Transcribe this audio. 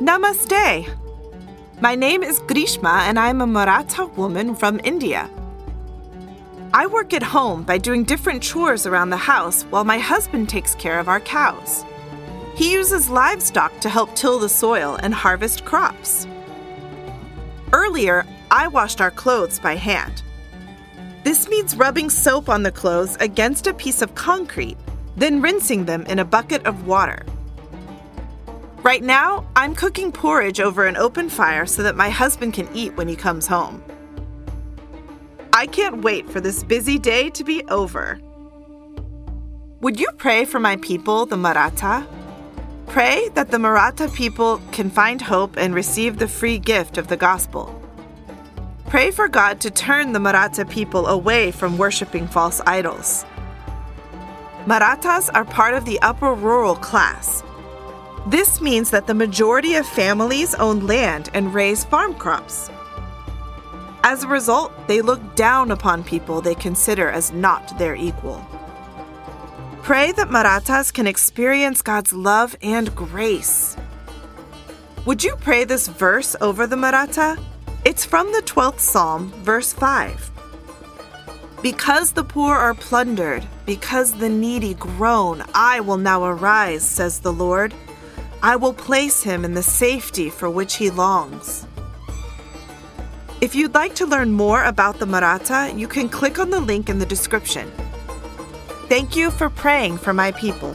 Namaste. My name is Grishma and I'm a Maratha woman from India. I work at home by doing different chores around the house while my husband takes care of our cows. He uses livestock to help till the soil and harvest crops. Earlier, I washed our clothes by hand. This means rubbing soap on the clothes against a piece of concrete, then rinsing them in a bucket of water. Right now, I'm cooking porridge over an open fire so that my husband can eat when he comes home. I can't wait for this busy day to be over. Would you pray for my people, the Maratha? Pray that the Maratha people can find hope and receive the free gift of the gospel. Pray for God to turn the Maratha people away from worshiping false idols. Marathas are part of the upper rural class. This means that the majority of families own land and raise farm crops. As a result, they look down upon people they consider as not their equal. Pray that Marathas can experience God's love and grace. Would you pray this verse over the Maratha? It's from the 12th Psalm, verse 5. Because the poor are plundered, because the needy groan, I will now arise, says the Lord. I will place him in the safety for which he longs. If you'd like to learn more about the Maratha, you can click on the link in the description. Thank you for praying for my people.